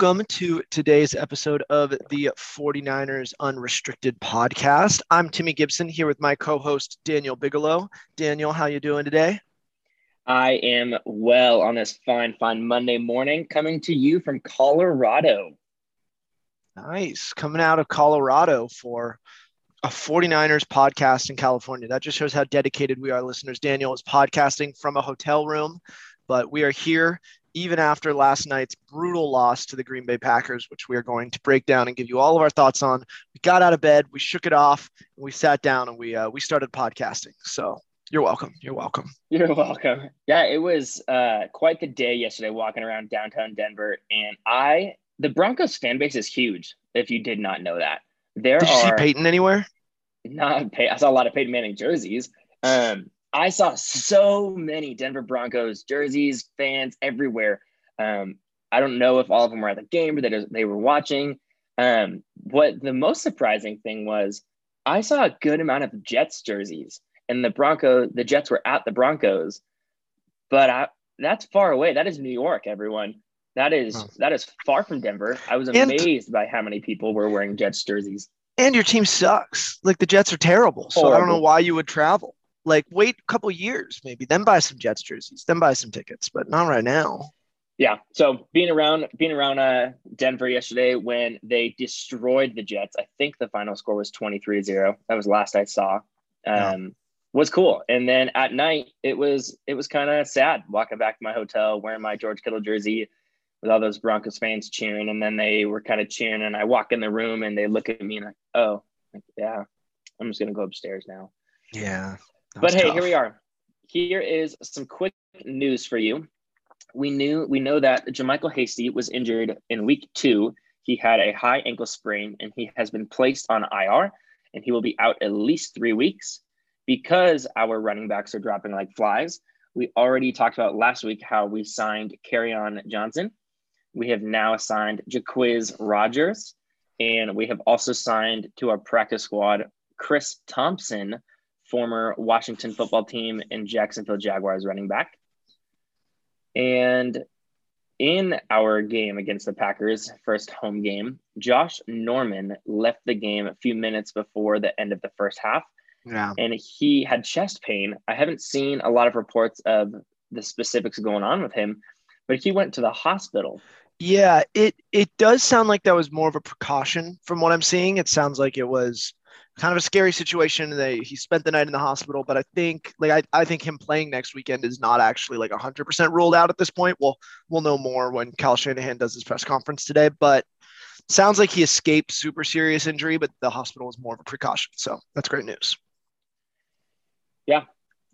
Welcome to today's episode of the 49ers Unrestricted podcast. I'm Timmy Gibson here with my co-host Daniel Bigelow. Daniel, how you doing today? I am well on this fine, fine Monday morning, coming to you from Colorado. Nice. Coming out of Colorado for a 49ers podcast in California. That just shows how dedicated we are, listeners. Daniel is podcasting from a hotel room, but we are here even after last night's brutal loss to the Green Bay Packers, which we are going to break down and give you all of our thoughts on. We got out of bed, we shook it off, and we sat down and we uh, we started podcasting. So you're welcome. You're welcome. You're welcome. Yeah, it was uh, quite the day yesterday walking around downtown Denver, and I the Broncos fan base is huge. If you did not know that, there Did you are see Peyton anywhere? not Pey- I saw a lot of Peyton Manning jerseys. Um, I saw so many Denver Broncos jerseys, fans everywhere. Um, I don't know if all of them were at the game or that they were watching. Um, what the most surprising thing was, I saw a good amount of Jets jerseys, and the Bronco, the Jets were at the Broncos, but I, that's far away. That is New York, everyone. That is Oh. that is far from Denver. I was And- amazed by how many people were wearing Jets jerseys. And your team sucks. Like the Jets are terrible. So I don't know why you would travel. Like wait a couple years maybe, then buy some Jets jerseys, then buy some tickets, but not right now. Yeah. So being around being around uh, Denver yesterday when they destroyed the Jets, I think the final score was 23-0. That was last I saw. Um, Yeah. was cool. And then at night it was it was kind of sad walking back to my hotel wearing my George Kittle jersey with all those Broncos fans cheering and then they were kind of cheering and I walk in the room and they look at me and like, "Oh, like, yeah. I'm just going to go upstairs now." Yeah. But hey, tough. here we are. Here is some quick news for you. We knew we know that JaMycal Hasty was injured in week two. He had a high ankle sprain and he has been placed on IR and he will be out at least three weeks because our running backs are dropping like flies. We already talked about last week how we signed on Johnson. We have now signed Jaquiz Rogers, and we have also signed to our practice squad Chris Thompson, former Washington football team and Jacksonville Jaguars running back. And in our game against the Packers, first home game, Josh Norman left the game a few minutes before the end of the first half, Yeah. and he had chest pain. I haven't seen a lot of reports of the specifics going on with him, but he went to the hospital. Yeah, it it does sound like that was more of a precaution from what I'm seeing. It sounds like it was kind of a scary situation. They he spent the night in the hospital, but I think like I, I think him playing next weekend is not actually like 100% ruled out at this point. We'll we'll know more when Kyle Shanahan does his press conference today, but sounds like he escaped super serious injury, but the hospital is more of a precaution. So that's great news. Yeah.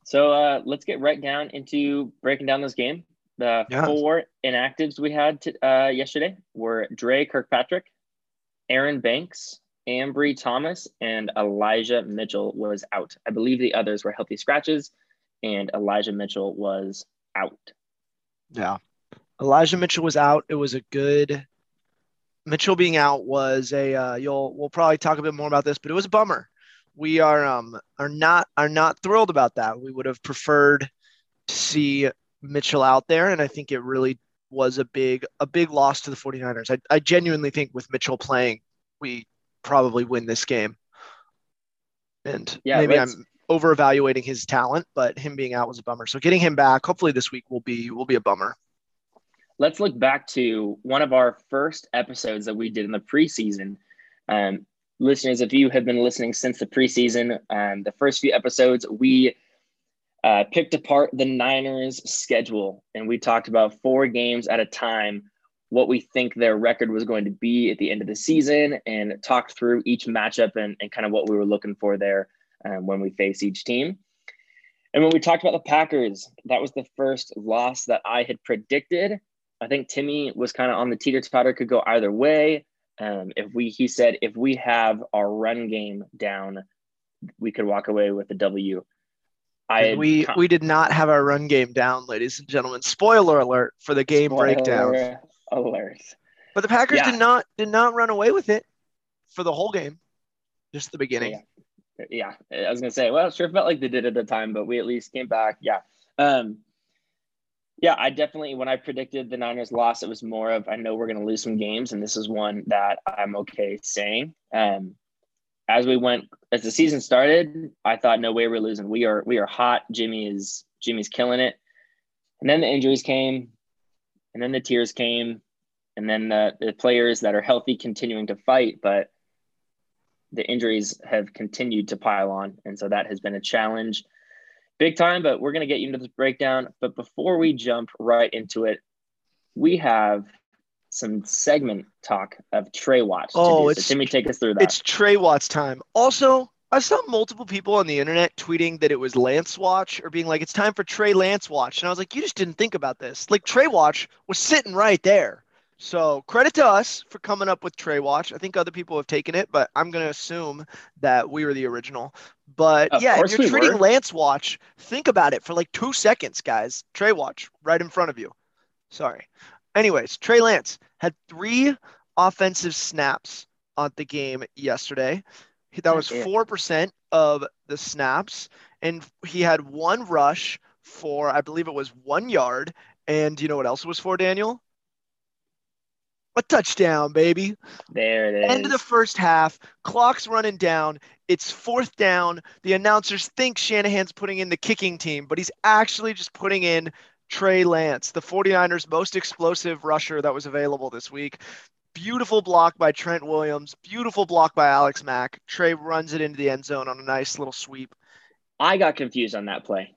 So uh, let's get right down into breaking down this game. The Yeah. four inactives we had to, uh, yesterday were Dre Kirkpatrick, Aaron Banks, Ambry Thomas, and Elijah Mitchell was out. I believe the others were healthy scratches, and Elijah Mitchell was out. Yeah. Elijah Mitchell was out. It was a good Mitchell being out was a uh, you'll we'll probably talk a bit more about this, but it was a bummer. We are um are not are not thrilled about that. We would have preferred to see Mitchell out there and I think it really was a big a big loss to the 49ers. I, I genuinely think with Mitchell playing, we probably win this game. And Yeah, maybe I'm over evaluating his talent, but him being out was a bummer. So getting him back, hopefully this week will be will be a bummer. let's look back to one of our first episodes that we did in the preseason. Um, listeners, if you have been listening since the preseason, um, the first few episodes, we uh, picked apart the Niners' schedule and we talked about four games at a time, what we think their record was going to be at the end of the season, and talked through each matchup and, and kind of what we were looking for there um, when we face each team. And when we talked about the Packers, that was the first loss that I had predicted. I think Timmy was kind of on the teeter totter, could go either way. Um, if we, he said, if we have our run game down, we could walk away with a W. I we we did not have our run game down, ladies and gentlemen. Spoiler alert for the game breakdown. Alert. But the Packers Yeah. did not did not run away with it for the whole game. Just the beginning. Yeah, I was gonna say, well, it sure felt like they did at the time, but we at least came back. Yeah. Um yeah, I definitely when I predicted the Niners loss, it was more of I know we're gonna lose some games, and this is one that I'm okay saying. Um as we went as the season started, I thought no way we're losing. We are we are hot. Jimmy is Jimmy's killing it. And then the injuries came, and then the tears came, and then the, the players that are healthy continuing to fight, but the injuries have continued to pile on. And so that has been a challenge big time, but we're going to get you into this breakdown. But before we jump right into it, we have some segment talk of Trey Watts. to Oh, it's- so Timmy, take us through that. It's Trey Watts time. Also, I saw multiple people on the internet tweeting that it was Lance Watch or being like, it's time for Trey Lance Watch. And I was like, you just didn't think about this. Like Trey Watch was sitting right there. So credit to us for coming up with Trey Watch. I think other people have taken it, but I'm gonna assume that we were the original. But Of yeah, if you're we treating were. Lance Watch, think about it for like two seconds, guys. Trey Watch right in front of you. Sorry. Anyways, Trey Lance had three offensive snaps on the game yesterday. That was 4% of the snaps. And he had one rush for, I believe it was one yard. And you know what else it was for, Daniel? A touchdown, baby. there it is. End of the first half. Clock's running down. It's fourth down. The announcers think Shanahan's putting in the kicking team, but he's actually just putting in Trey Lance, the 49ers' most explosive rusher that was available this week. Beautiful block by Trent Williams. Beautiful block by Alex Mack. Trey runs it into the end zone on a nice little sweep. I got confused on that play.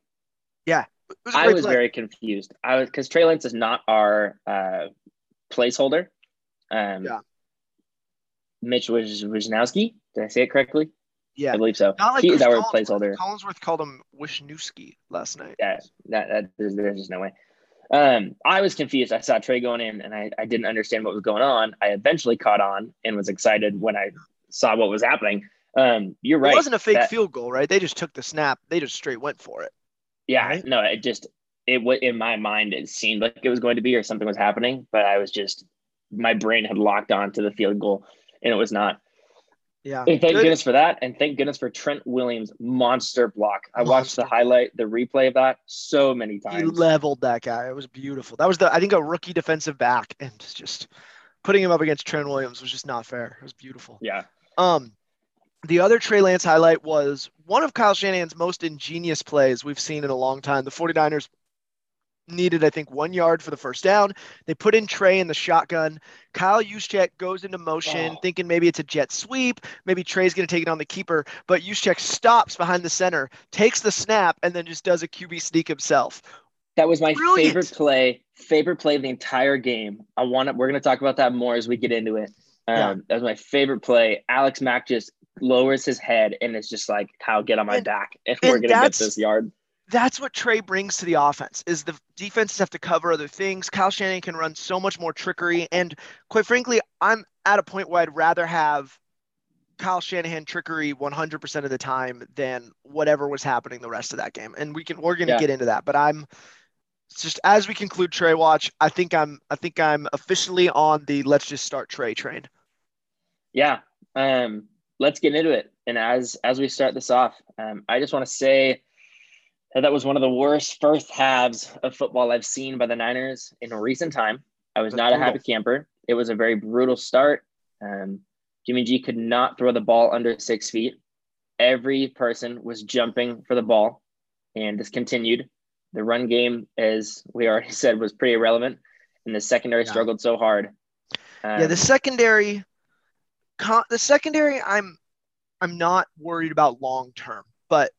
Yeah. was I was play. very confused. I was because Trey Lance is not our uh, placeholder. Um, Yeah. Mitch Wishnowsky. Did I say it correctly? yeah. I believe so. Not like he is our placeholder. Collinsworth called him Wisniewski last night. Yeah, that, that there's, there's just no way. Um, I was confused. I saw Trey going in, and I, I didn't understand what was going on. I eventually caught on and was excited when I saw what was happening. Um, you're right. It wasn't a fake That- field goal, right? They just took the snap. They just straight went for it. Yeah, right? no, it just it was in my mind. It seemed like it was going to be or something was happening, but I was just my brain had locked on to the field goal, and it was not. Yeah. And thank Good. goodness for that, and thank goodness for Trent Williams' monster block. I watched the highlight, the replay of that so many times. He leveled that guy. It was beautiful. That was the I think a rookie defensive back, and just putting him up against Trent Williams was just not fair. It was beautiful. yeah, Um, the other Trey Lance highlight was one of Kyle Shanahan's most ingenious plays we've seen in a long time. The 49ers needed, I think, one yard for the first down. They put in Trey in the shotgun. Kyle Juszczyk goes into motion, Oh. thinking maybe it's a jet sweep. Maybe Trey's going to take it on the keeper, but Juszczyk stops behind the center, takes the snap, and then just does a QB sneak himself. that was my Brilliant. favorite play. Favorite play of the entire game. I want to. We're going to talk about that more as we get into it. Um, Yeah. That was my favorite play. Alex Mack just lowers his head and it's just like, "Kyle, get on my And- back, and we're going to get this yard." That's what Trey brings to the offense is the defenses have to cover other things. Kyle Shanahan can run so much more trickery. And quite frankly, I'm at a point where I'd rather have Kyle Shanahan trickery 100% of the time than whatever was happening the rest of that game. And we can we're going to Yeah. get into that, but I'm just as we conclude Trey watch, I think I'm I think I'm officially on the let's just start Trey train. Yeah. Um, let's get into it. And as as we start this off, um, I just want to say that was one of the worst first halves of football I've seen by the Niners in recent time. I was That's not a happy camper. It was a very brutal start. Um, Jimmy G could not throw the ball under six feet. Every person was jumping for the ball, and this continued. The run game, as we already said, was pretty irrelevant, and the secondary Yeah. struggled so hard. yeah, Um, the secondary, con- the secondary, I'm, I'm not worried about long term, but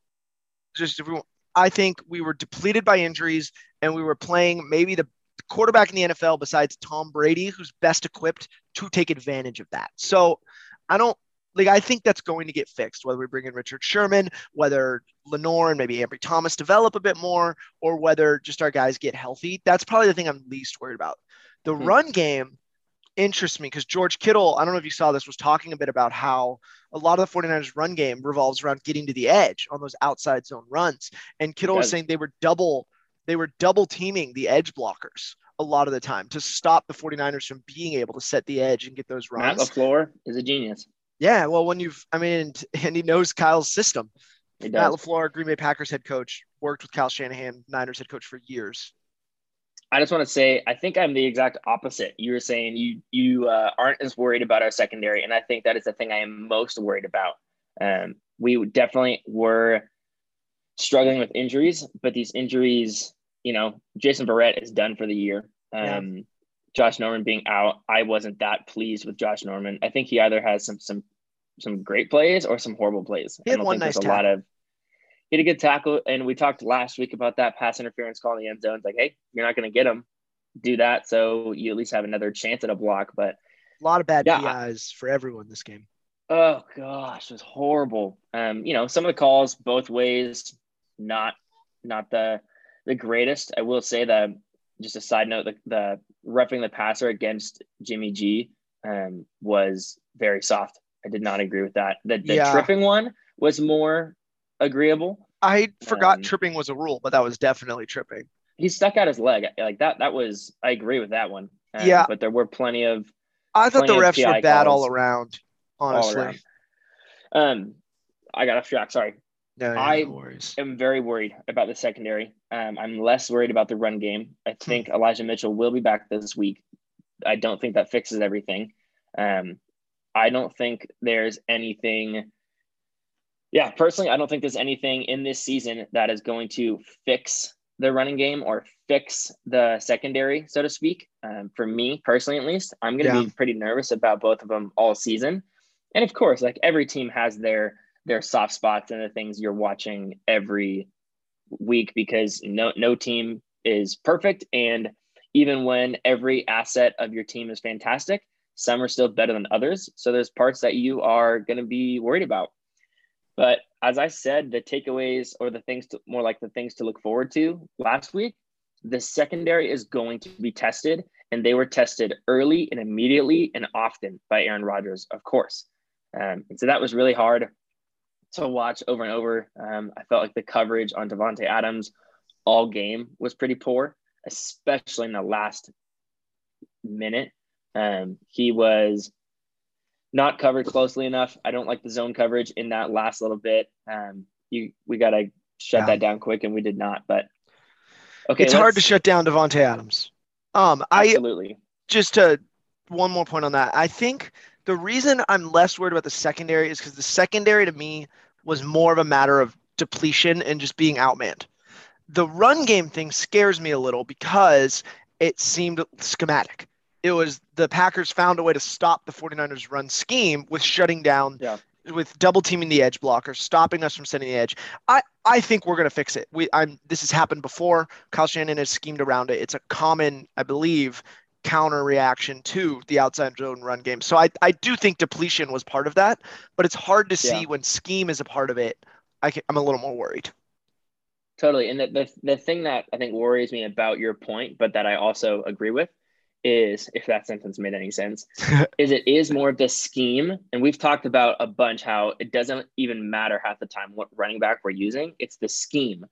just if we, want- I think we were depleted by injuries, and we were playing maybe the quarterback in the NFL besides Tom Brady, who's best equipped to take advantage of that. So, I don't like. I think that's going to get fixed. Whether we bring in Richard Sherman, whether Lenoir and maybe Ambry Thomas develop a bit more, or whether just our guys get healthy. That's probably the thing I'm least worried about. The Mhm. run game interests me because George Kittle, I don't know if you saw this, was talking a bit about how a lot of the 49ers run game revolves around getting to the edge on those outside zone runs. And Kittle was saying they were double they were double teaming the edge blockers a lot of the time to stop the 49ers from being able to set the edge and get those runs. Matt LaFleur is a genius. Yeah, well, when you've, I mean, and he knows Kyle's system. Matt. LaFleur, Green Bay Packers head coach, worked with Kyle Shanahan, Niners head coach for years. I just want to say I think I'm the exact opposite. You were saying you you uh, aren't as worried about our secondary, and I think that is the thing I am most worried about. Um, we definitely were struggling with injuries, but these injuries, you know, Jason Verrett is done for the year. Um, Josh Norman being out, I wasn't that pleased with Josh Norman. I think he either has some some some great plays or some horrible plays. He I had don't one think nice a lot of had a good tackle, and we talked last week about that pass interference call in the end zone. It's like, hey, you're not going to get him. Do that, so you at least have another chance at a block. But A lot of bad Yeah, PIs for everyone this game. oh gosh, it was horrible. Um, you know, some of the calls both ways, not not the the greatest. I will say that just a side note, the, the roughing the passer against Jimmy G um, was very soft. I did not agree with that. The, the Yeah. tripping one was more agreeable. I forgot Um, tripping was a rule, but that was definitely tripping. he stuck out his leg like that. That was I agree with that one. Um, Yeah. but there were plenty of I thought the refs were bad all around, all honestly. around. Um, I got off track. Sorry. No, no, I- no worries. am very worried about the secondary. Um, I'm less worried about the run game. I think Elijah Mitchell will be back this week. I don't think that fixes everything. Um, I don't think there's anything. Yeah, personally, I don't think there's anything in this season that is going to fix the running game or fix the secondary, so to speak. Um, for me personally, at least, I'm going to Yeah. be pretty nervous about both of them all season. And of course, like every team has their their soft spots and the things you're watching every week because no no team is perfect and even when every asset of your team is fantastic some are still better than others so there's parts that you are going to be worried about but as i said the takeaways or the things to more like the things to look forward to last week the secondary is going to be tested and they were tested early and immediately and often by aaron rodgers of course um, and so that was really hard to watch over and over. Um, I felt like the coverage on Davante Adams all game was pretty poor, especially in the last minute. Um, he was not covered closely enough. I don't like the zone coverage in that last little bit. Um, you we got to shut Yeah. that down quick, and we did not. But okay, it's hard to shut down Davante Adams. Um, I Absolutely. just to one more point on that. I think the reason I'm less worried about the secondary is because the secondary to me was more of a matter of depletion and just being outmanned. The run game thing scares me a little because it seemed schematic. It was the Packers found a way to stop the 49ers run scheme with shutting down Yeah. with double teaming the edge blockers, stopping us from sending the edge. I, I think we're gonna fix it. We I'm this has happened before. Kyle Shanahan has schemed around it. It's a common, I believe, counter reaction to the outside zone run game. So I, I do think depletion was part of that, but it's hard to see Yeah. when scheme is a part of it. I can, I'm a little more worried. Totally. And the, the, the thing that I think worries me about your point, but that I also agree with, is if that sentence made any sense, is it is more of the scheme. And we've talked about a bunch how it doesn't even matter half the time what running back we're using, it's the scheme.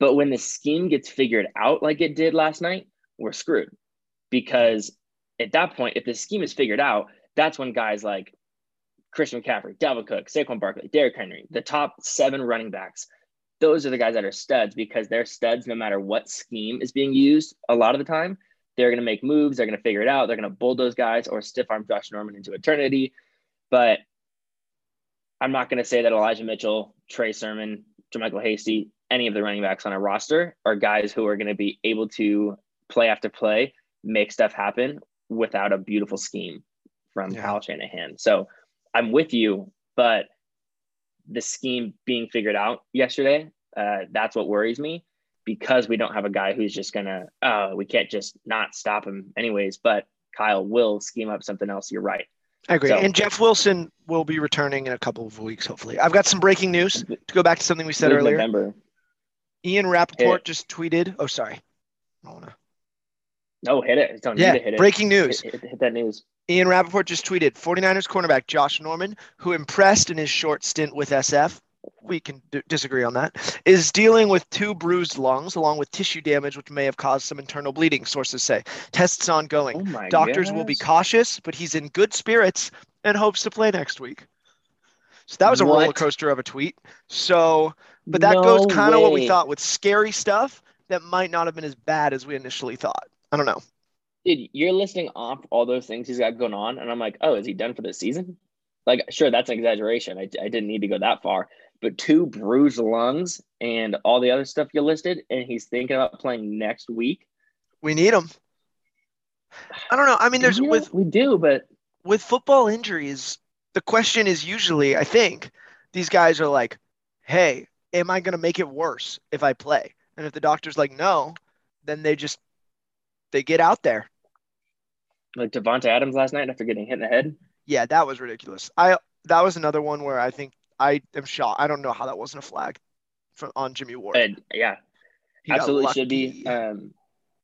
But when the scheme gets figured out like it did last night, we're screwed. Because at that point, if the scheme is figured out, that's when guys like Christian McCaffrey, Dalvin Cook, Saquon Barkley, Derrick Henry, the top seven running backs, those are the guys that are studs because they're studs no matter what scheme is being used a lot of the time. They're going to make moves. They're going to figure it out. They're going to bulldoze guys or stiff arm Josh Norman into eternity. But I'm not going to say that Elijah Mitchell, Trey Sermon, JaMycal Hasty, any of the running backs on our roster are guys who are going to be able to play after play, make stuff happen without a beautiful scheme from Yeah. Kyle Shanahan. So I'm with you, but the scheme being figured out yesterday, uh, that's what worries me because we don't have a guy who's just gonna, oh, we can't just not stop him anyways. But Kyle will scheme up something else. You're right. I agree. So- and Jeff Wilson will be returning in a couple of weeks, hopefully. I've got some breaking news to go back to something we said earlier. November. Ian Rapoport Hit just tweeted. Oh, sorry. I don't wanna- No, hit it. Don't Yeah, need to hit it. breaking news. Hit, hit, hit that news. Ian Rapoport just tweeted 49ers cornerback Josh Norman, who impressed in his short stint with SF, we can d- disagree on that, is dealing with two bruised lungs along with tissue damage, which may have caused some internal bleeding, sources say. Tests ongoing. Oh Doctors will be cautious, but he's in good spirits and hopes to play next week. So that was a What? roller coaster of a tweet. So, but that No goes kind of what we thought with scary stuff that might not have been as bad as we initially thought. I don't know. Dude, you're listing off all those things he's got going on, and I'm like, oh, is he done for the season? Like, sure, that's an exaggeration. I, I didn't need to go that far, but two bruised lungs and all the other stuff you listed, and he's thinking about playing next week. We need him. I don't know. I mean, there's know, with we do, but with football injuries, the question is usually, I think, these guys are like, hey, am I going to make it worse if I play? And if the doctor's like, no, then they just they get out there. like Davante Adams last night after getting hit in the head. Yeah, that was ridiculous. I that was another one where I think I am shocked. I don't know how that wasn't a flag from on Jimmy Ward. And yeah, He absolutely should be. Um,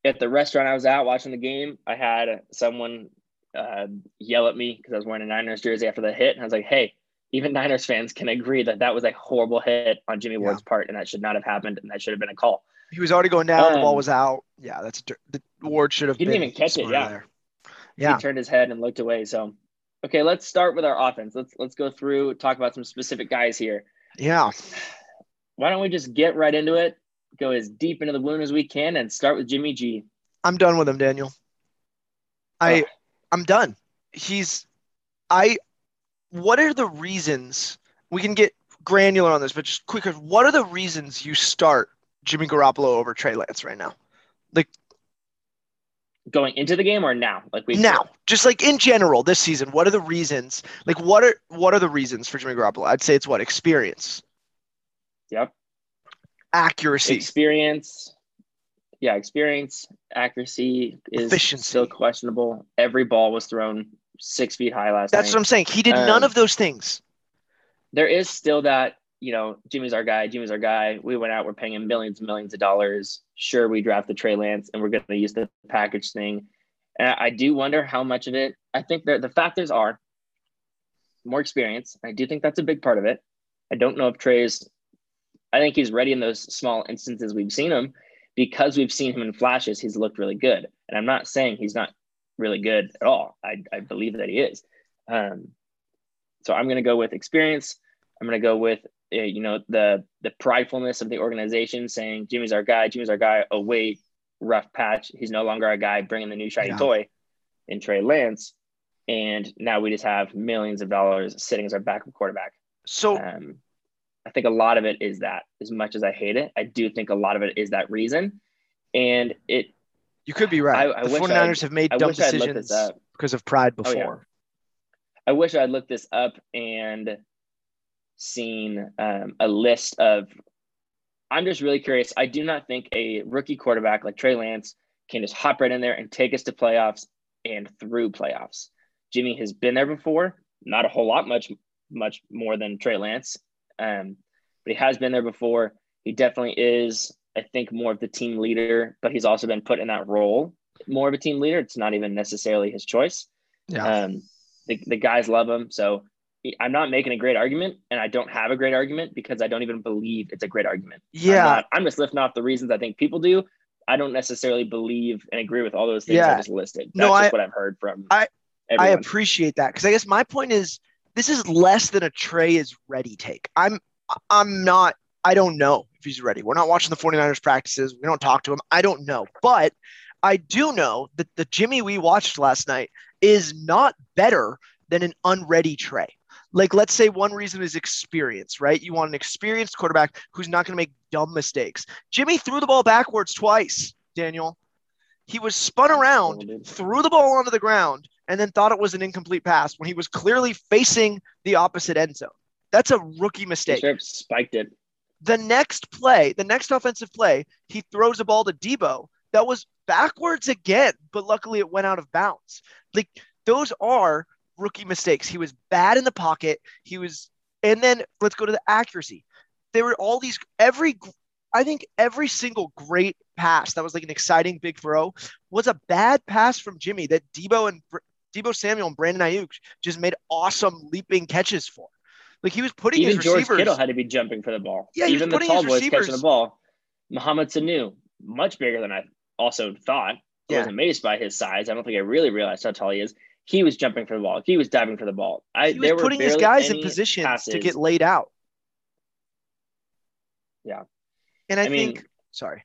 at the restaurant I was at watching the game, I had someone uh, yell at me because I was wearing a Niners jersey after the hit, and I was like, "Hey, even Niners fans can agree that that was a horrible hit on Jimmy Yeah. Ward's part, and that should not have happened, and that should have been a call." He was already going down. the ball Um, was out. Yeah, that's the Ward should have He didn't been even catch it, yeah. there. Yeah, He turned his head and looked away. So, okay, let's start with our offense. Let's let's go through talk about some specific guys here. yeah. Why don't we just get right into it? Go as deep into the wound as we can, and start with Jimmy G. I'm done with him, Daniel. I. I'm done. He's I what are the reasons we can get granular on this, but just quicker, what are the reasons you start Jimmy Garoppolo over Trey Lance right now? Going into the game or now? Like we Now, just like in general this season, what are the reasons? Like what are what are the reasons for Jimmy Garoppolo? I'd say it's what experience, Yep. accuracy, experience yeah experience accuracy is Efficiency. still questionable every ball was thrown six feet high last night. That's night what I'm saying. He did none Um, of those things. there is still that you know jimmy's our guy jimmy's our guy we went out we're paying him millions and millions of dollars sure we drafted trey lance and we're going to use the package thing. And I, do wonder how much of it i think that the factors are more experience. I do think that's a big part of it. I don't know if trey's i think he's ready in those small instances we've seen him. Because we've seen him in flashes he's looked really good. And i'm not saying he's not really good at all. I, I believe that he is. Um, so i'm going to go with experience. I'm going to go with you know the the pridefulness of the organization saying jimmy's our guy jimmy's our guy oh wait rough patch he's no longer our guy bringing the new shiny Yeah. toy in trey lance and now we just have millions of dollars sitting as our backup quarterback So um, I think a lot of it is that. As much as I hate it, I do think a lot of it is that reason. And it, you could be right. I- I the wish 49ers I'd- have made I dumb wish I'd looked decisions because of pride Oh, yeah. before. I wish I'd looked this up and seen um, a list of. I'm just really curious. I do not think a rookie quarterback like Trey Lance can just hop right in there and take us to playoffs and through playoffs. Jimmy has been there before, not a whole lot, much, much more than Trey Lance, um, but he has been there before. He definitely is, I think, more of the team leader, but he's also been put in that role more of a team leader. It's not even necessarily his choice. Yeah. Um, the, the guys love him. So I'm not making a great argument, and I don't have a great argument because I don't even believe it's a great argument. I'm, yeah. not- I'm just lifting off the reasons I think people do. I don't necessarily believe and agree with all those things Yeah. I just listed. That's No, just I- what I've heard from I- I appreciate that because I guess my point is this is less than a Trey is ready take. I'm I'm not I don't know if he's ready. We're not watching the 49ers practices. We don't talk to him. I don't know. But I do know that the Jimmy we watched last night is not better than an unready Trey. Like let's say one reason is experience, right? You want an experienced quarterback who's not going to make dumb mistakes. Jimmy threw the ball backwards twice, Daniel. He was spun around, threw the ball onto the ground, and then thought it was an incomplete pass when he was clearly facing the opposite end zone. That's a rookie mistake. straight spiked it. The next play, the next offensive play, he throws a ball to Deebo that was backwards again, but luckily it went out of bounds. Like those are rookie mistakes. He was bad in the pocket. He was, and then let's go to the accuracy. There were all these every I think every single great pass that was like an exciting big throw was a bad pass from Jimmy that Deebo and Deebo Samuel and Brandon Aiyuk just made awesome leaping catches for. Like he was putting Even his George receivers. Kittle had to be jumping for the ball. Yeah, he was Even the tall boys receivers- catching the ball. Mohamed Sanu, much bigger than I also thought. I was amazed by his size. I don't think I really realized how tall he is. He was jumping for the ball. He was diving for the ball. I, he was there were putting his guys in positions to get laid out. Yeah. And I, I mean- think sorry.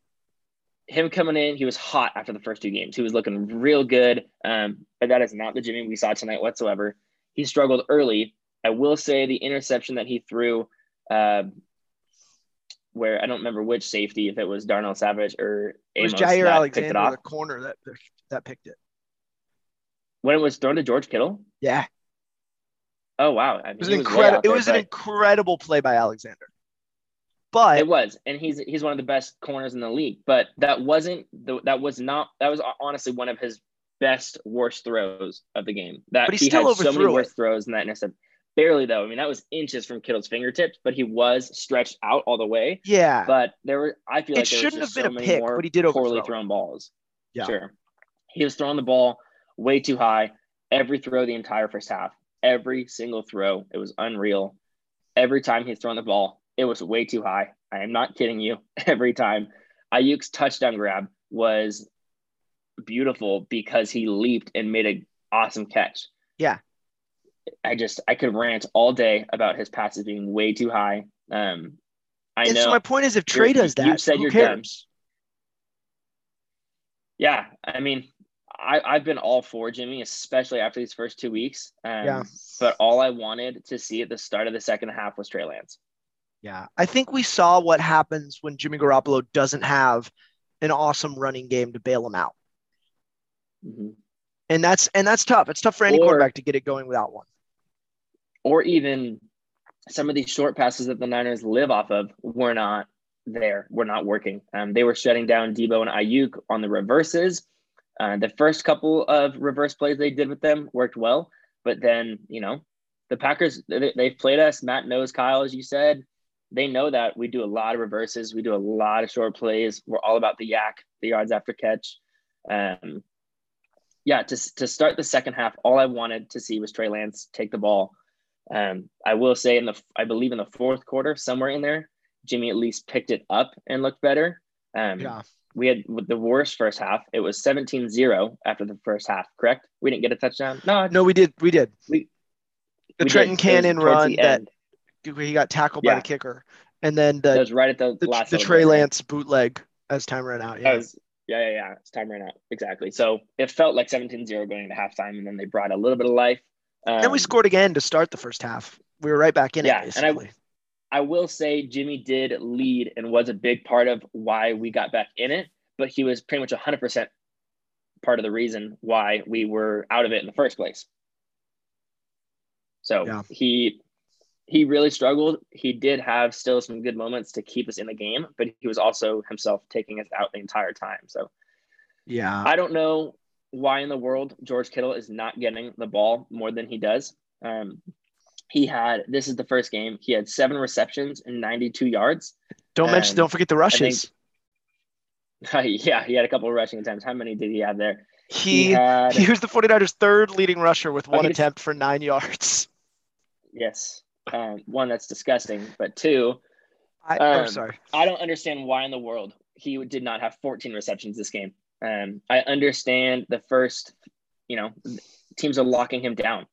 him coming in, he was hot after the first two games. He was looking real good. Um, but that is not the Jimmy we saw tonight whatsoever. He struggled early. I will say the interception that he threw, uh, where I don't remember which safety, if it was Darnell Savage or It was Jaire that picked it Alexander, the corner that that picked it. When it was thrown to George Kittle. Yeah. Oh wow! I mean, It was an incredible it was an incredible play by Alexander. But It was, and he's he's one of the best corners in the league. But that wasn't the that was not that was honestly one of his best worst throws of the game. That But he he still had so many it. throws in that intercept. Barely though. I mean, that was inches from Kittle's fingertips, but he was stretched out all the way. yeah, But there were I feel It like there shouldn't was just have been so a pick, but he did poorly overthrow it. thrown balls. Yeah. Sure. He was throwing the ball way too high every throw the entire first half. Every single throw. It was unreal. Every time he's throwing the ball, it was way too high. I am not kidding you. Every time. Aiyuk's touchdown grab was beautiful because he leaped and made an awesome catch. Yeah. I just I could rant all day about his passes being way too high. Um I and know so my point is if Trey does that, you've said who you're? Yeah, I mean, I, I've been all for Jimmy, especially after these first two weeks. Um, Yeah. But all I wanted to see at the start of the second half was Trey Lance. Yeah. I think we saw what happens when Jimmy Garoppolo doesn't have an awesome running game to bail him out. Mhm. And that's and that's tough. It's tough for any Or- quarterback to get it going without one. Or even some of these short passes that the Niners live off of were not there, were not working. Um, they were shutting down Deebo and Aiyuk on the reverses. Uh, the first couple of reverse plays they did with them worked well, but then you know the Packers they, they've played us. Matt knows Kyle, as you said. They know that we do a lot of reverses. We do a lot of short plays. We're all about the YAC, the yards after catch. Um, yeah, to, to start the second half, all I wanted to see was Trey Lance take the ball. Um, I will say in the, I believe in the fourth quarter, somewhere in there, Jimmy at least picked it up and looked better. Um, Yeah. We had the worst first half. It was 17-0 after the first half, correct? We didn't get a touchdown. No, No, we did. We did. We- the we Trenton did. Cannon run that he got tackled by the kicker, and then that the was right at the, the, last. the Trey. Lance bootleg as time ran out. Yeah. was- yeah, yeah, yeah. It's time ran out. Exactly. So it felt like 17-0 going into halftime, and then they brought a little bit of life. Um, then we scored again to start the first half. We were right back in Yeah, it and I-. I will say Jimmy did lead and was a big part of why we got back in it, but he was pretty much 100% part of the reason why we were out of it in the first place. So Yeah. he he really struggled. He did have still some good moments to keep us in the game, but he was also himself taking us out the entire time. So yeah. I don't know why in the world George Kittle is not getting the ball more than he does. Um, he had this is the first game. He had seven receptions and 92 yards. Don't mention. um, Don't forget the rushes. yeah, he had a couple of rushing attempts. How many did he have there? He had he was the 49ers' third leading rusher with one attempt for nine yards. yes, um, one that's disgusting, but two, I, oh, Um, sorry. I don't understand why in the world he did not have 14 receptions this game. Um, I understand the first, you know, teams are locking him down.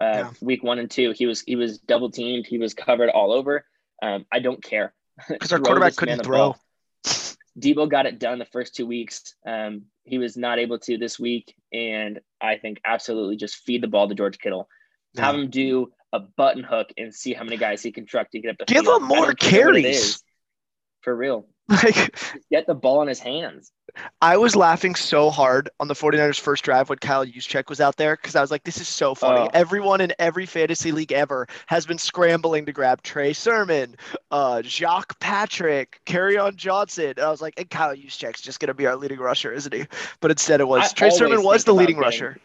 Uh, Yeah. Week one and two, he was he was double teamed. He was covered all over. Um, I don't care Because our quarterback couldn't throw. ball. Deebo got it done the first two weeks. Um, he was not able to this week, and I think absolutely just feed the ball to George Kittle. Have him do a button hook and see how many guys he can truck to get up the Give field. him more don't care what it carries. For real, Like get the ball in his hands. I was laughing so hard on the 49ers first drive when Kyle Juszczyk was out there because I was like, this is so funny. Oh. Everyone in every fantasy league ever has been scrambling to grab Trey Sermon, uh, Jacques Patrick, on Johnson. And I was like, and Kyle Juszczyk's just going to be our leading rusher, isn't he? But instead it was I Trey Sermon was the leading getting- rusher.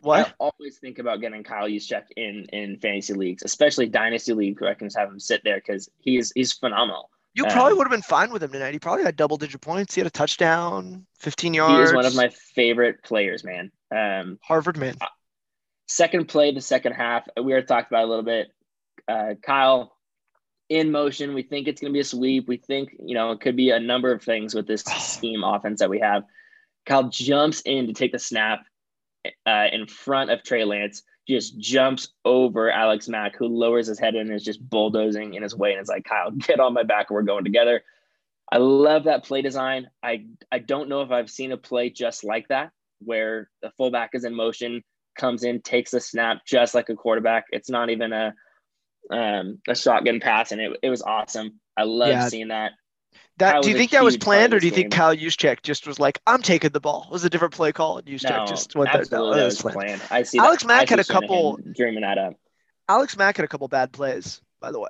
What? I always think about getting Kyle Juszczyk in in fantasy leagues, especially dynasty league, where I can just have him sit there because he's he's phenomenal. You Um, probably would have been fine with him tonight. He probably had double digit points. He had a touchdown, 15 yards. He is one of my favorite players, man. Um, Harvard man. second play, the second half, we already talked about a little bit. Uh, Kyle in motion. We think it's going to be a sweep. We think, you know, it could be a number of things with this scheme offense that we have. Kyle jumps in to take the snap uh, in front of Trey Lance, just jumps over Alex Mack, who lowers his head and is just bulldozing in his way. And it's like, Kyle, get on my back. We're going together. I love that play design. I, I don't know if I've seen a play just like that, where the fullback is in motion, comes in, takes the snap just like a quarterback. It's not even a um, a shotgun pass, and it, it was awesome. I love Yeah. seeing that. That do you think that was huge part of planned, or do you think game. Kyle Juszczyk just was like, "I'm taking the ball"? It was a different play call, and Juszczyk No, just went there. No, that was planned. planned. I see. Alex that, Mack I had a see some of couple- dreaming that up. Alex Mack had a couple bad plays, by the way.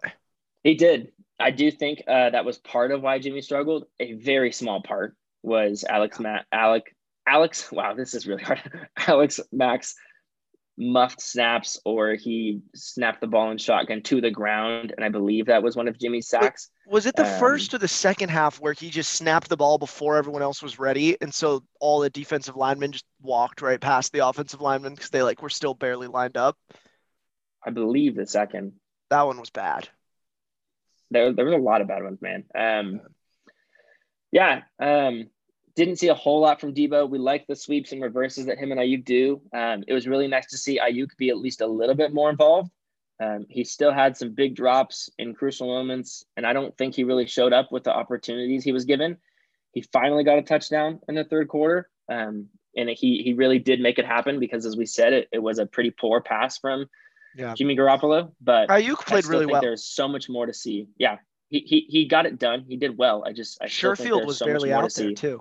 He did. I do think uh, that was part of why Jimmy struggled. A very small part was Alex Matt Alec Alex. Wow, this is really hard. Alex Max muffed snaps, or he snapped the ball in shotgun to the ground, and I believe that was one of Jimmy's sacks. Was it the Um, first or the second half where he just snapped the ball before everyone else was ready, and so all the defensive linemen just walked right past the offensive linemen because they like were still barely lined up? I believe the second. That one was bad. there, there was a lot of bad ones, man. Um, yeah, um, didn't see a whole lot from Deebo. We like the sweeps and reverses that him and Aiyuk do. Um, it was really nice to see Aiyuk be at least a little bit more involved. Um, he still had some big drops in crucial moments, and I don't think he really showed up with the opportunities he was given. He finally got a touchdown in the third quarter, um, and he he really did make it happen because, as we said, it, it was a pretty poor pass from Yeah. Jimmy Garoppolo. But Aiyuk played really well. There's so much more to see. Yeah, he he, he got it done. He did well. I just I think Sherfield was barely out to there see. too.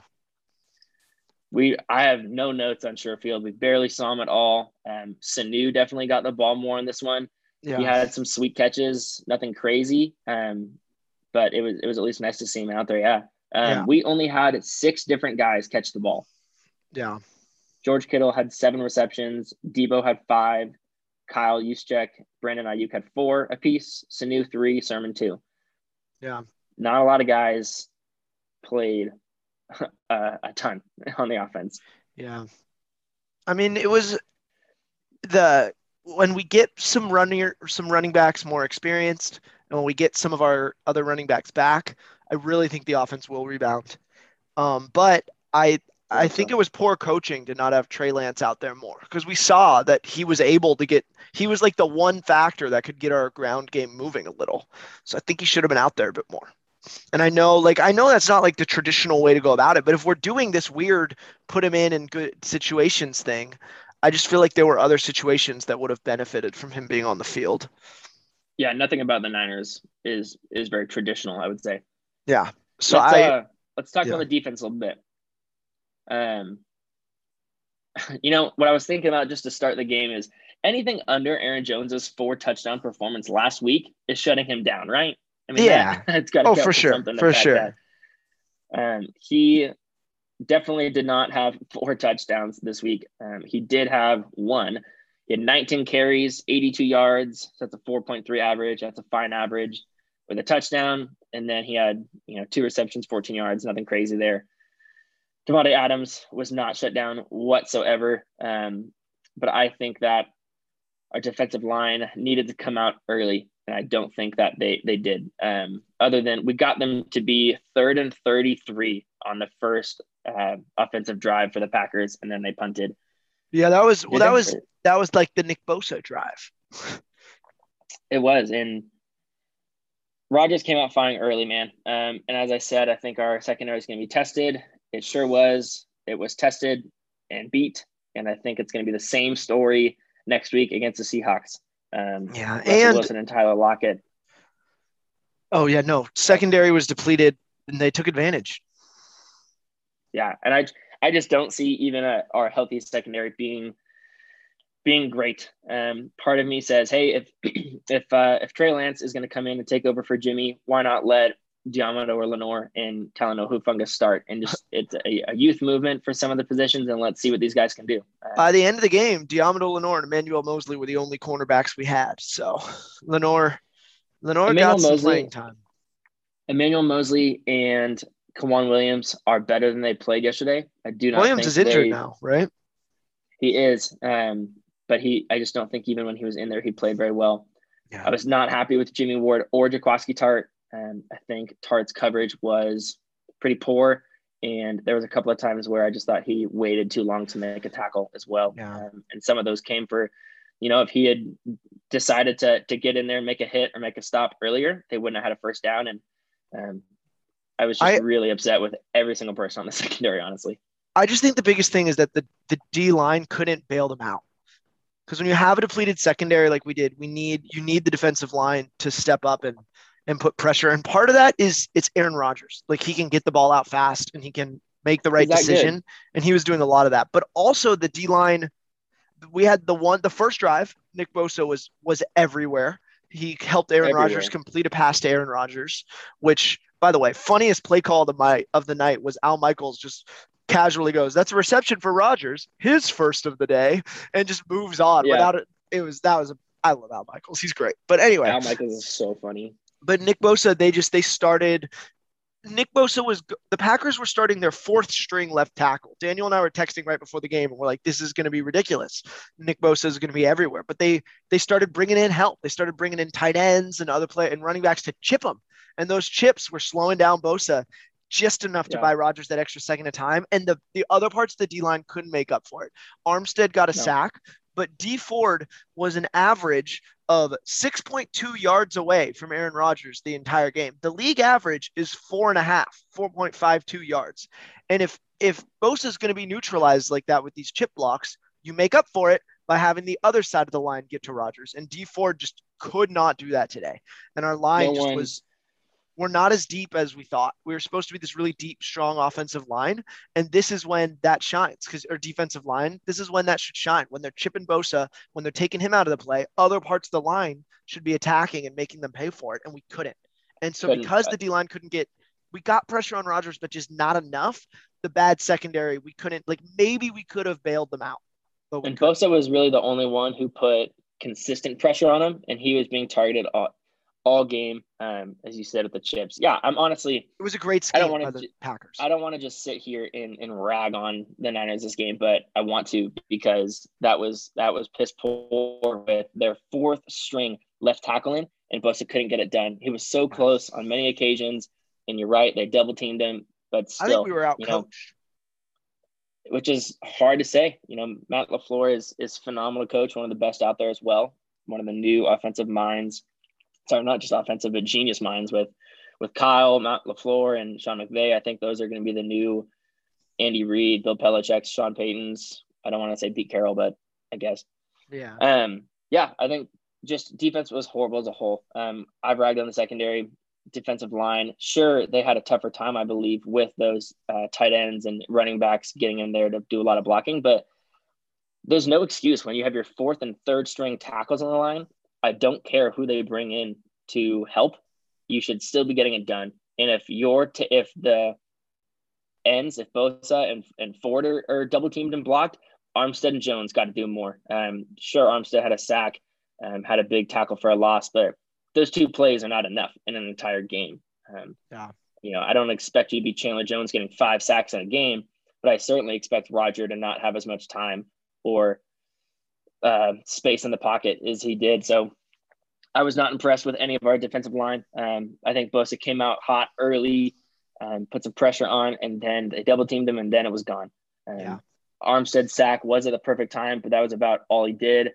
We I have no notes on Sherfield. We barely saw him at all. Um, Sanu definitely got the ball more in this one. Yeah. He had some sweet catches, nothing crazy. Um, but it was it was at least nice to see him out there. Yeah. Um, Yeah. We only had six different guys catch the ball. Yeah. George Kittle had seven receptions. Deebo had five. Kyle Juszczyk, Brandon Aiyuk had four apiece. Sanu three. Sermon two. Yeah. Not a lot of guys played uh, a ton on the offense. Yeah. I mean, it was the when we get some running some running backs more experienced and when we get some of our other running backs back, I really think the offense will rebound. Um, but I I think it was poor coaching to not have Trey Lance out there more because we saw that he was able to get he was like the one factor that could get our ground game moving a little. So I think he should have been out there a bit more. And I know like I know that's not like the traditional way to go about it, but if we're doing this weird put him in in good situations thing, I just feel like there were other situations that would have benefited from him being on the field. Yeah, nothing about the Niners is is very traditional. I would say. Yeah. So let's, I uh, let's talk yeah. about the defense a little bit. Um, you know what I was thinking about just to start the game is anything under Aaron Jones's four touchdown performance last week is shutting him down, right? I Yeah. that, it's got Oh, for sure, for sure. Um, he definitely did not have four touchdowns this week. Um, he did have one. He had 19 carries, 82 yards. So that's a 4.3 average. That's a fine average with a touchdown. And then he had, you know, two receptions, 14 yards, nothing crazy there. Davante Adams was not shut down whatsoever. Um, but I think that our defensive line needed to come out early. And I don't think that they they did. Um, other than we got them to be third and 33 on the first uh, offensive drive for the Packers, and then they punted. yeah, that was well that was that was like the Nick Bosa drive. It was, and Rodgers came out firing early, man. Um, and as I said, I think our secondary is going to be tested. It sure was. It was tested and beat, and I think it's going to be the same story next week against the Seahawks. Um, Yeah, Russell and Wilson and Tyler Lockett. oh yeah, no, secondary was depleted and they took advantage. Yeah, and I I just don't see even a, our healthy secondary being being great. Um, part of me says, hey, if if uh, if Trey Lance is going to come in and take over for Jimmy, why not let Diamond or Lenoir and Talanoa Hufanga start and just it's a, a youth movement for some of the positions and let's see what these guys can do. Uh, By the end of the game, Diamond Lenoir and Emmanuel Moseley were the only cornerbacks we had. So Lenoir Lenoir Emmanuel got some Moseley- playing time. Emmanuel Moseley and K'Waun Williams are better than they played yesterday. I do not. Williams is injured they- now, right? He is, um, but he. I just don't think even when he was in there, he played very well. I was not happy with Jimmy Ward or Jaquiski Tartt. Um, I think Tartt's coverage was pretty poor, and there was a couple of times where I just thought he waited too long to make a tackle as well. Yeah. Um, and some of those came for, you know, if he had decided to to get in there and make a hit or make a stop earlier, they wouldn't have had a first down. And um, I was just I- really upset with every single person on the secondary, honestly. I just think the biggest thing is that the the D line couldn't bail them out. Because when you have a depleted secondary like we did, we need you need the defensive line to step up and and put pressure. And part of that is it's Aaron Rodgers. Like he can get the ball out fast and he can make the right that good. decision. And he was doing a lot of that. But also the D line, we had the one the first drive. Nick Bosa was was everywhere. He helped Aaron. Rodgers complete a pass to Aaron Rodgers, which by the way, funniest play call of the night of the night was Al Michaels just casually goes, "That's a reception for Rodgers, his first of the day," and just moves on Yeah. without it. It was that was a, I love Al Michaels. He's great. But anyway, Al Michaels is so funny. But Nick Bosa, they just they started. Nick Bosa was the Packers were starting their fourth string left tackle. Daniel and I were texting right before the game, and we're like, "This is going to be ridiculous. Nick Bosa is going to be everywhere." But they they started bringing in help. They started bringing in tight ends and other play and running backs to chip him, and those chips were slowing down Bosa just enough to buy Rodgers that extra second of time. And the the other parts of the D line couldn't make up for it. Armstead got a No. sack, but Dee Ford was an average of 6.2 yards away from Aaron Rodgers the entire game. The league average is four and a half, 4.52 yards. And if if Bosa is going to be neutralized like that with these chip blocks, you make up for it by having the other side of the line get to Rodgers. And Dee Ford just could not do that today. And our line No just one- was we're not as deep as we thought. We were supposed to be this really deep, strong offensive line, and this is when that shines. Because our defensive line, this is when that should shine. When they're chipping Bosa, when they're taking him out of the play, other parts of the line should be attacking and making them pay for it, and we couldn't. And so because the D line couldn't get, we got pressure on Rodgers, but just not enough. The bad secondary, we couldn't. Like maybe we could have bailed them out, but And couldn't. Bosa was really the only one who put consistent pressure on him, and he was being targeted all, all game, um, as you said, with the chips. Yeah, I'm honestly, it was a great I don't wanna by the Packers. I don't want to just sit here and, and rag on the Niners this game, but I want to because that was that was piss poor with their fourth string left tackling, and Bosa couldn't get it done. He was so close on many occasions, and you're right, they double teamed him, but still, I think we were out you know, coached. which is hard to say. You know, Matt LaFleur is is phenomenal coach, one of the best out there as well. One of the new offensive minds. Sorry, not just offensive, but genius minds with with Kyle, Matt LaFleur, and Sean McVay. I think those are going to be the new Andy Reid, Bill Belichick, Sean Payton's. I don't want to say Pete Carroll, but I guess. Yeah. Um, yeah, I think just defense was horrible as a whole. Um, I've ragged on the secondary defensive line. Sure, they had a tougher time, I believe, with those uh, tight ends and running backs getting in there to do a lot of blocking, but there's no excuse when you have your fourth and third string tackles on the line. I don't care who they bring in to help. You should still be getting it done. And if you're t- if the ends, if Bosa and, and Ford are, are double teamed and blocked, Armstead and Jones got to do more. Um, sure, Armstead had a sack, um, had a big tackle for a loss, but those two plays are not enough in an entire game. Um, Yeah. You know, I don't expect you to be Chandler Jones getting five sacks in a game, but I certainly expect Roger to not have as much time or uh, space in the pocket as he did. So I was not impressed with any of our defensive line. Um, I think Bosa came out hot early, um, put some pressure on, and then they double teamed him, and then it was gone. Um, Yeah. Armstead sack was at the perfect time, but that was about all he did.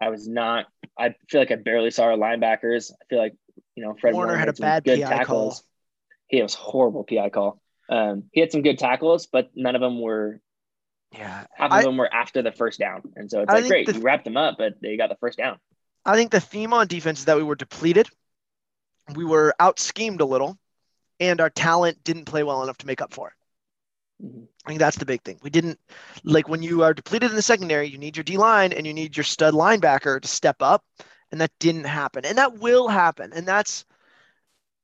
I was not. I feel like I barely saw our linebackers. I feel like you know Fred Warner Warner, had a bad good PI call. tackles. He was horrible PI call. Um, he had some good tackles, but none of them were. Yeah. Half I- of them were after the first down, and so it's I like great, the- you wrapped them up, but they got the first down. I think the theme on defense is that we were depleted, we were out schemed a little, and our talent didn't play well enough to make up for it. Mhm. I think that's the big thing. We didn't like when you are depleted in the secondary, you need your D line and you need your stud linebacker to step up, and that didn't happen. And that will happen. And that's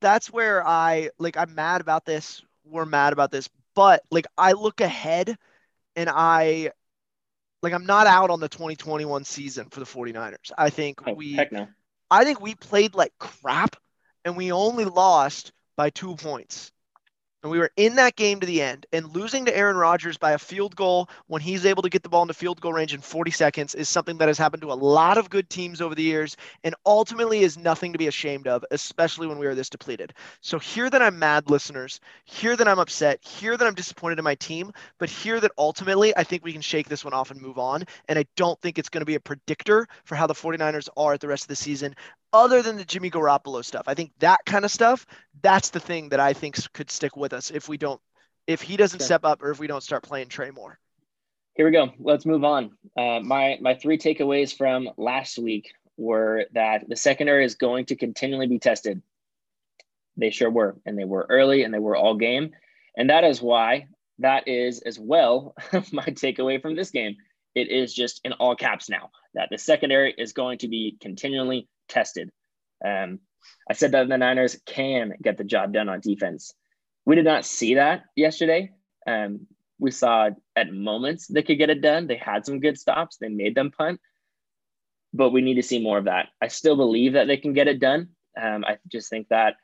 that's where I like I'm mad about this. We're mad about this, but like I look ahead and I like I'm not out on the 2021 season for the 49ers. I think Oh, we no. I think we played like crap and we only lost by two points and we were in that game to the end and losing to Aaron Rodgers by a field goal when he's able to get the ball into field goal range in 40 seconds is something that has happened to a lot of good teams over the years and ultimately is nothing to be ashamed of, especially when we are this depleted. So here that I'm mad, listeners, here that I'm upset, here that I'm disappointed in my team, but here that ultimately I think we can shake this one off and move on. And I don't think it's going to be a predictor for how the 49ers are at the rest of the season other than the Jimmy Garoppolo stuff. I think that kind of stuff, that's the thing that I think could stick with us if we don't, if he doesn't step up or if we don't start playing Trey more. Here we go. Let's move on. Uh, my my three takeaways from last week were that the secondary is going to continually be tested. They sure were, and they were early, and they were all game, and that is why that is as well my takeaway from this game. It is just in all caps now that the secondary is going to be continually tested. Um, I said that the Niners can get the job done on defense. We did not see that yesterday. Um, we saw at moments they could get it done. They had some good stops. They made them punt, but we need to see more of that. I still believe that they can get it done. Um, I just think that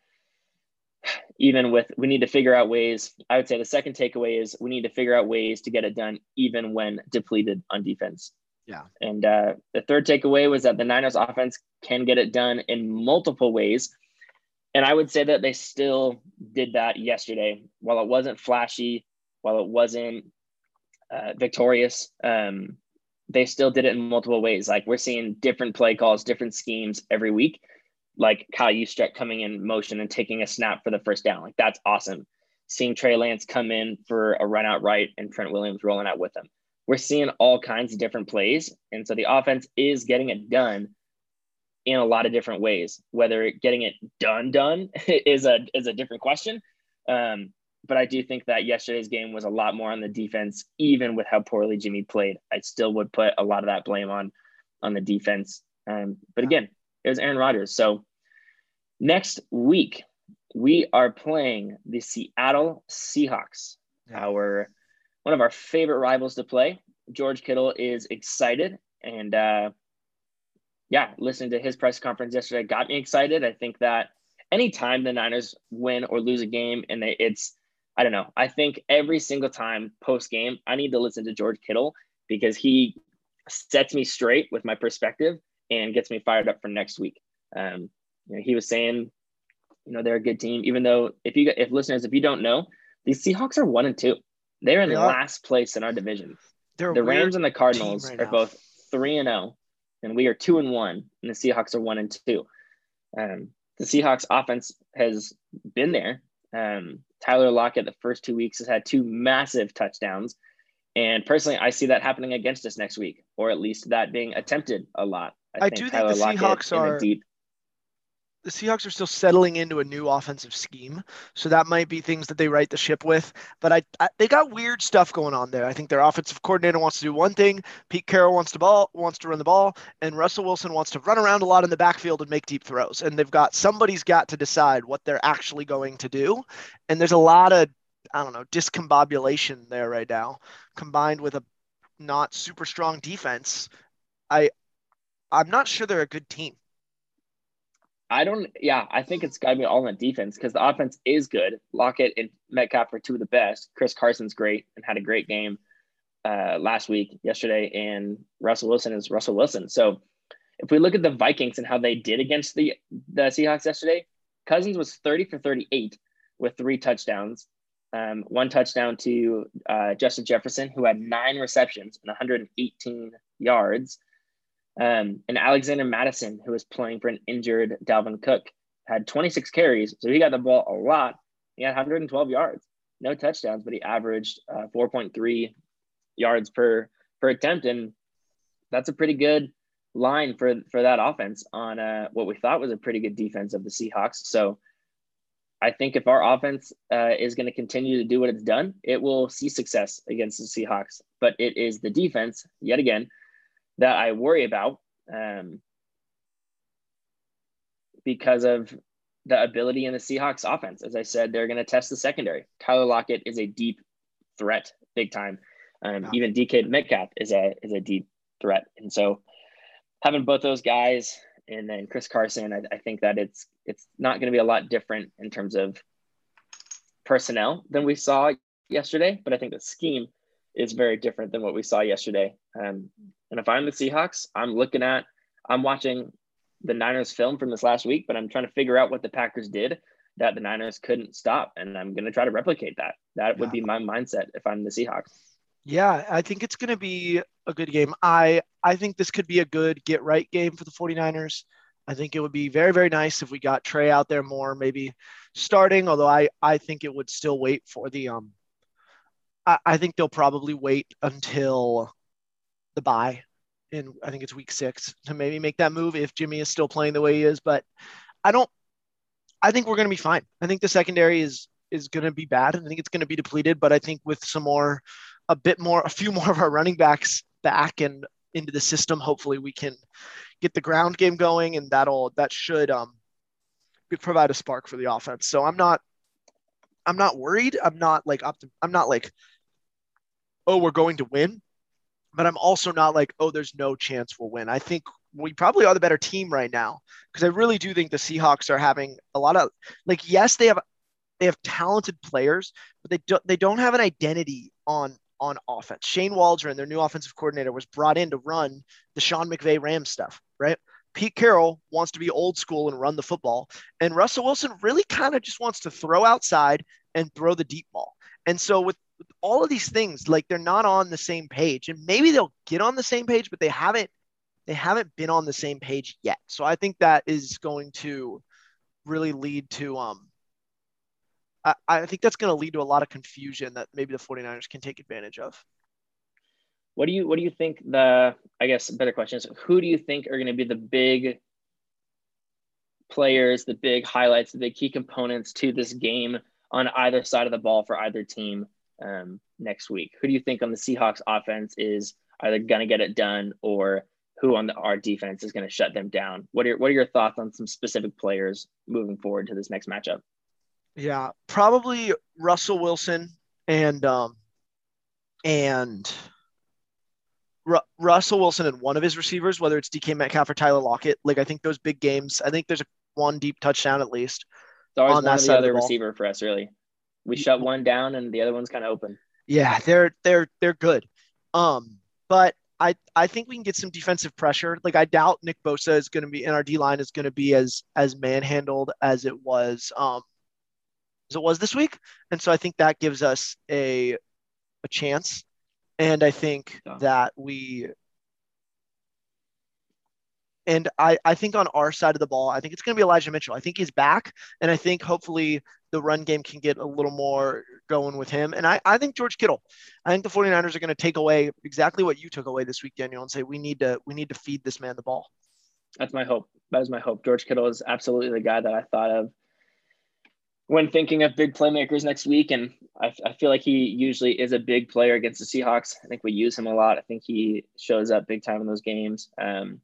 even with we need to figure out ways. I would say the second takeaway is we need to figure out ways to get it done even when depleted on defense. Yeah. And uh, the third takeaway was that the Niners offense can get it done in multiple ways. And I would say that they still did that yesterday. While it wasn't flashy, while it wasn't uh, victorious, um, they still did it in multiple ways. Like we're seeing different play calls, different schemes every week. Like Kyle Juszczyk coming in motion and taking a snap for the first down. Like that's awesome. Seeing Trey Lance come in for a run out right and Trent Williams rolling out with him we're seeing all kinds of different plays. And so the offense is getting it done in a lot of different ways. Whether getting it done done is a is a different question. Um, but I do think that yesterday's game was a lot more on the defense, even with how poorly Jimmy played. I still would put a lot of that blame on on the defense. Um, but again, it was Aaron Rodgers. So next week we are playing the Seattle Seahawks. Our one of our favorite rivals to play. George Kittle is excited, and uh, yeah, listening to his press conference yesterday got me excited. I think that anytime the Niners win or lose a game, and they, it's I don't know. I think every single time post game, I need to listen to George Kittle because he sets me straight with my perspective and gets me fired up for next week. Um, you know, he was saying, you know, they're a good team, even though if you if listeners, if you don't know, these Seahawks are one and two. They're in they last place in our division. The Rams and the Cardinals right are now. both three and zero, oh, and we are two and one, and the Seahawks are one and two. Um, the Seahawks offense has been there. Um, Tyler Lockett, the first two weeks, has had two massive touchdowns. And personally, I see that happening against us next week, or at least that being attempted a lot. I, I think do Tyler think the Lockett Seahawks are deep the Seahawks are still settling into a new offensive scheme, so that might be things that they right the ship with. But I, I, they got weird stuff going on there. I think their offensive coordinator wants to do one thing, Pete Carroll wants to ball wants to run the ball, and Russell Wilson wants to run around a lot in the backfield and make deep throws. And they've got somebody's got to decide what they're actually going to do. And there's a lot of I don't know discombobulation there right now, combined with a not super strong defense. I I'm not sure they're a good team. I don't. Yeah, I think it's got to be all on defense because the offense is good. Lockett and Metcalf are two of the best. Chris Carson's great and had a great game uh, last week, yesterday, and Russell Wilson is Russell Wilson. So if we look at the Vikings and how they did against the the Seahawks yesterday, Cousins was thirty for thirty eight with three touchdowns. Um, one touchdown to uh, Justin Jefferson, who had nine receptions and 118 yards. Um, and Alexander Mattison, who was playing for an injured Dalvin Cook, had 26 carries. So he got the ball a lot. He had 112 yards, no touchdowns, but he averaged uh, 4.3 yards per per attempt, and that's a pretty good line for for that offense on uh, what we thought was a pretty good defense of the Seahawks. So I think if our offense uh, is going to continue to do what it's done, it will see success against the Seahawks. But it is the defense yet again that I worry about um, because of the ability in the Seahawks offense. As I said, they're going to test the secondary. Tyler Lockett is a deep threat, big time. Um, Even DK Metcalf is a is a deep threat, and so having both those guys and then Chris Carson, I, I think that it's it's not going to be a lot different in terms of personnel than we saw yesterday, but I think the scheme is very different than what we saw yesterday. Um, and if I'm the Seahawks, I'm looking at, I'm watching the Niners film from this last week, but I'm trying to figure out what the Packers did that the Niners couldn't stop. And I'm going to try to replicate that. That would be my mindset if I'm the Seahawks. Yeah, I think it's going to be a good game. I I think this could be a good get right game for the 49ers. I think it would be very very nice if we got Trey out there more maybe starting, although I I think it would still wait for the um I, I think they'll probably wait until the bye in I think it's week 6 to maybe make that move if Jimmy is still playing the way he is, but I don't I think we're going to be fine. I think the secondary is is going to be bad. I think it's going to be depleted, but I think with some more a bit more, a few more of our running backs back and into the system, hopefully we can get the ground game going, and that'll that should um provide a spark for the offense. So I'm not I'm not worried. I'm not like optim- I'm not like oh we're going to win, but I'm also not like oh there's no chance we'll win. I think we probably are the better team right now because I really do think the Seahawks are having a lot of like yes they have they have talented players, but they don't they don't have an identity on on offense. Shane Waldron, their new offensive coordinator, was brought in to run the Sean McVay Rams stuff, right? Pete Carroll wants to be old school and run the football. And Russell Wilson really kind of just wants to throw outside and throw the deep ball. And so with, with all of these things, like they're not on the same page. And maybe they'll get on the same page, but they haven't they haven't been on the same page yet. So I think that is going to really lead to um I, I think that's going to lead to a lot of confusion that maybe the 49ers can take advantage of. What do you what do you think the I guess better question is who do you think are going to be the big players, the big highlights, the big key components to this game on either side of the ball for either team um, next week? Who do you think on the Seahawks offense is either going to get it done or who on the our defense is going to shut them down? What are what are your thoughts on some specific players moving forward to this next matchup? Yeah, probably Russell Wilson and um and Ru- Russell Wilson and one of his receivers, whether it's DK Metcalf or Tyler Lockett. Like I think those big games, I think there's a one deep touchdown at least. It's always on one that the other the receiver for us, really. We shut one down and the other one's kind of open. Yeah, they're they're they're good. Um, but I I think we can get some defensive pressure. Like I doubt Nick Bosa is going to be in our D line is going to be as as manhandled as it was um as it was this week. And so I think that gives us a a chance. And I think yeah. that we and I, I think on our side of the ball, I think it's going to be Elijah Mitchell. I think he's back. And I think hopefully the run game can get a little more going with him. And I, I think George Kittle, I think the 49ers are going to take away exactly what you took away this week, Daniel, and say, we need to, we need to feed this man the ball. That's my hope. That is my hope. George Kittle is absolutely the guy that I thought of when thinking of big playmakers next week. And I, I, feel like he usually is a big player against the Seahawks. I think we use him a lot. I think he shows up big time in those games. Um,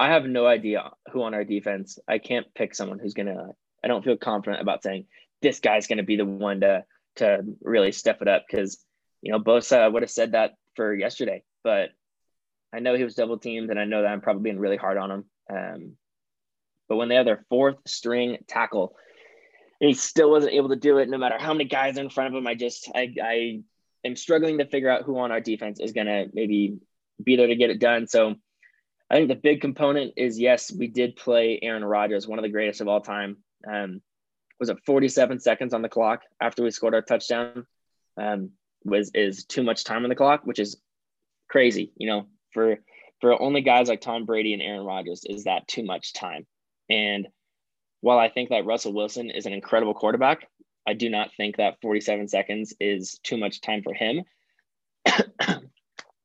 I have no idea who on our defense. I can't pick someone who's gonna. I don't feel confident about saying this guy's gonna be the one to to really step it up because you know Bosa would have said that for yesterday, but I know he was double teamed, and I know that I'm probably being really hard on him. Um, but when they have their fourth string tackle, and he still wasn't able to do it, no matter how many guys are in front of him. I just I I am struggling to figure out who on our defense is gonna maybe be there to get it done. So I think the big component is yes, we did play Aaron Rodgers, one of the greatest of all time. Um, was it 47 seconds on the clock after we scored our touchdown? Um, was is too much time on the clock, which is crazy. You know, for for only guys like Tom Brady and Aaron Rodgers, is that too much time? And while I think that Russell Wilson is an incredible quarterback, I do not think that 47 seconds is too much time for him.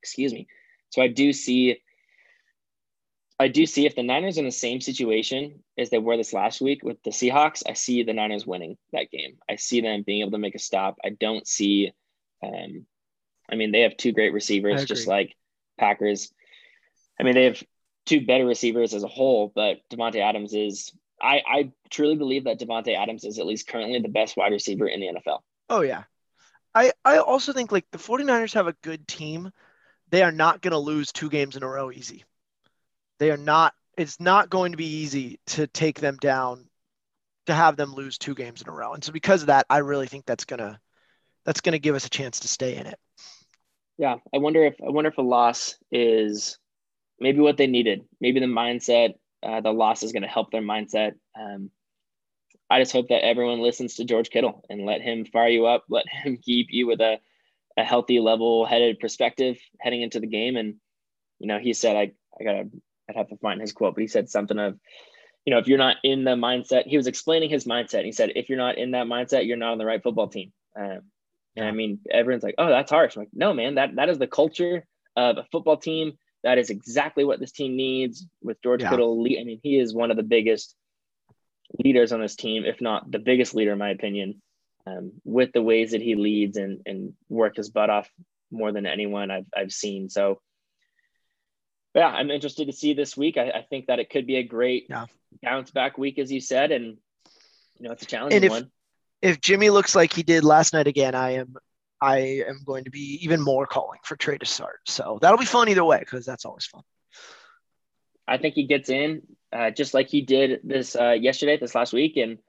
Excuse me. So I do see I do see if the Niners in the same situation as they were this last week with the Seahawks, I see the Niners winning that game. I see them being able to make a stop. I don't see, um, I mean, they have two great receivers, just like Packers. I mean, they have two better receivers as a whole, but Davante Adams is. I, I truly believe that Davante Adams is at least currently the best wide receiver in the NFL. Oh yeah. I, I also think like the 49ers have a good team. They are not going to lose two games in a row easy. They are not. It's not going to be easy to take them down to have them lose two games in a row. And so because of that, I really think that's gonna that's gonna give us a chance to stay in it. Yeah, I wonder if I wonder if a loss is maybe what they needed. Maybe the mindset, uh, the loss is going to help their mindset. Um, I just hope that everyone listens to George Kittle and let him fire you up, let him keep you with a, a healthy, level-headed perspective heading into the game. And you know, he said, I I gotta I'd have to find his quote, but he said something of, you know, if you're not in the mindset, he was explaining his mindset. He said, if you're not in that mindset, you're not on the right football team. Um, and I mean, everyone's like, oh, that's harsh. I'm like, no, man, that that is the culture of a football team. That is exactly what this team needs with George yeah. Kittle. I mean, he is one of the biggest leaders on this team, if not the biggest leader, in my opinion, um, with the ways that he leads and and work his butt off more than anyone I've I've seen. So yeah, I'm interested to see this week. I, I think that it could be a great yeah. bounce back week, as you said, and you know it's a challenging if, one. If Jimmy looks like he did last night again, I am I am going to be even more calling for Trey to start. So that'll be fun either way because that's always fun. I think he gets in uh, just like he did this uh, yesterday, this last week, and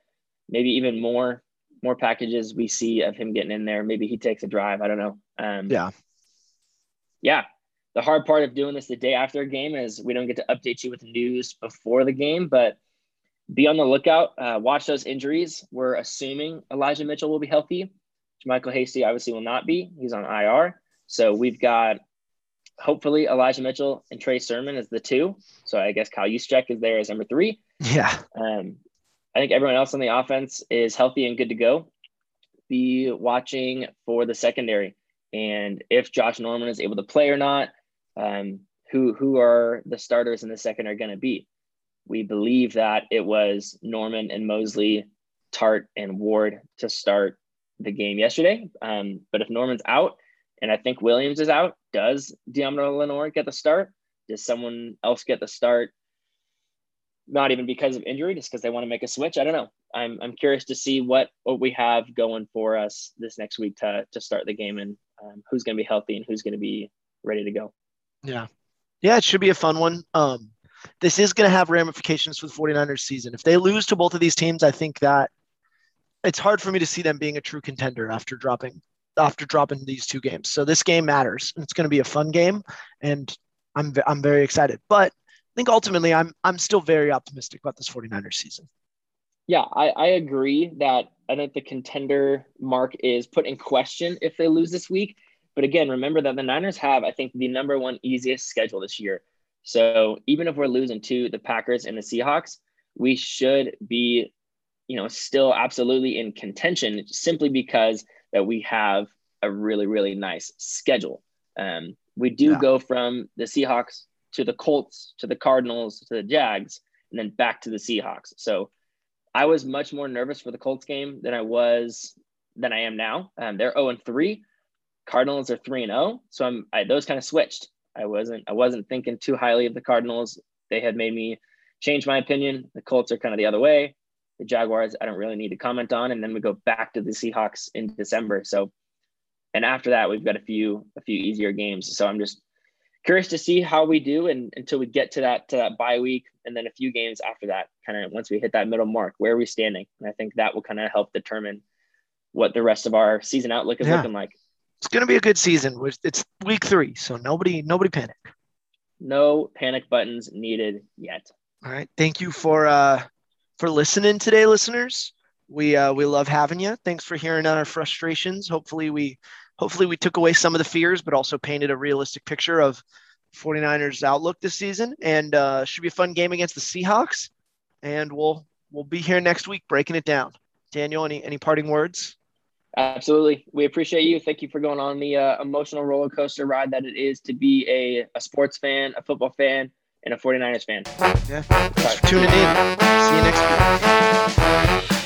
maybe even more more packages we see of him getting in there. Maybe he takes a drive. I don't know. Um, yeah, yeah the hard part of doing this the day after a game is we don't get to update you with news before the game, but be on the lookout. Uh, watch those injuries. We're assuming Elijah Mitchell will be healthy. JaMycal Hasty obviously will not be. He's on IR. So we've got hopefully Elijah Mitchell and Trey Sermon as the two. So I guess Kyle Juszczyk is there as number three. Yeah. Um, I think everyone else on the offense is healthy and good to go. Be watching for the secondary and if Josh Norman is able to play or not um, who who are the starters in the second are going to be. We believe that it was Norman and Moseley, Tartt and Ward to start the game yesterday. Um, but if Norman's out, and I think Williams is out, does Deommodore Lenoir get the start? Does someone else get the start? Not even because of injury, just because they want to make a switch. I don't know. I'm I'm curious to see what what we have going for us this next week to to start the game and um, who's going to be healthy and who's going to be ready to go. Yeah. Yeah, it should be a fun one. Um, this is going to have ramifications for the 49ers season. If they lose to both of these teams, I think that it's hard for me to see them being a true contender after dropping after dropping these two games. So this game matters. It's going to be a fun game and I'm I'm very excited. But I think ultimately I'm I'm still very optimistic about this 49ers season. Yeah, I, I agree that I think the contender mark is put in question if they lose this week. But again, remember that the Niners have, I think, the number one easiest schedule this year. So even if we're losing to the Packers and the Seahawks, we should be, you know, still absolutely in contention simply because that we have a really, really nice schedule. Um, we do yeah. go from the Seahawks to the Colts to the Cardinals to the Jags and then back to the Seahawks. So I was much more nervous for the Colts game than I was than I am now. Um, they're 0 and 3. Cardinals are three and zero, oh, so I'm I, those kind of switched. I wasn't I wasn't thinking too highly of the Cardinals. They had made me change my opinion. The Colts are kind of the other way. The Jaguars I don't really need to comment on, and then we go back to the Seahawks in December. So, and after that we've got a few a few easier games. So I'm just curious to see how we do, and until we get to that to that bye week, and then a few games after that, kind of once we hit that middle mark, where are we standing? And I think that will kind of help determine what the rest of our season outlook is yeah. looking like it's going to be a good season. It's week three, so nobody nobody panic. No panic buttons needed yet. All right. Thank you for uh, for listening today, listeners. We uh, we love having you. Thanks for hearing on our frustrations. Hopefully we hopefully we took away some of the fears, but also painted a realistic picture of 49ers outlook this season. And uh, should be a fun game against the Seahawks. And we'll we'll be here next week breaking it down. Daniel, any any parting words? Absolutely. We appreciate you. Thank you for going on the uh, emotional roller coaster ride that it is to be a, a sports fan, a football fan, and a 49ers fan. Yeah. Thanks for tuning in. See you next week.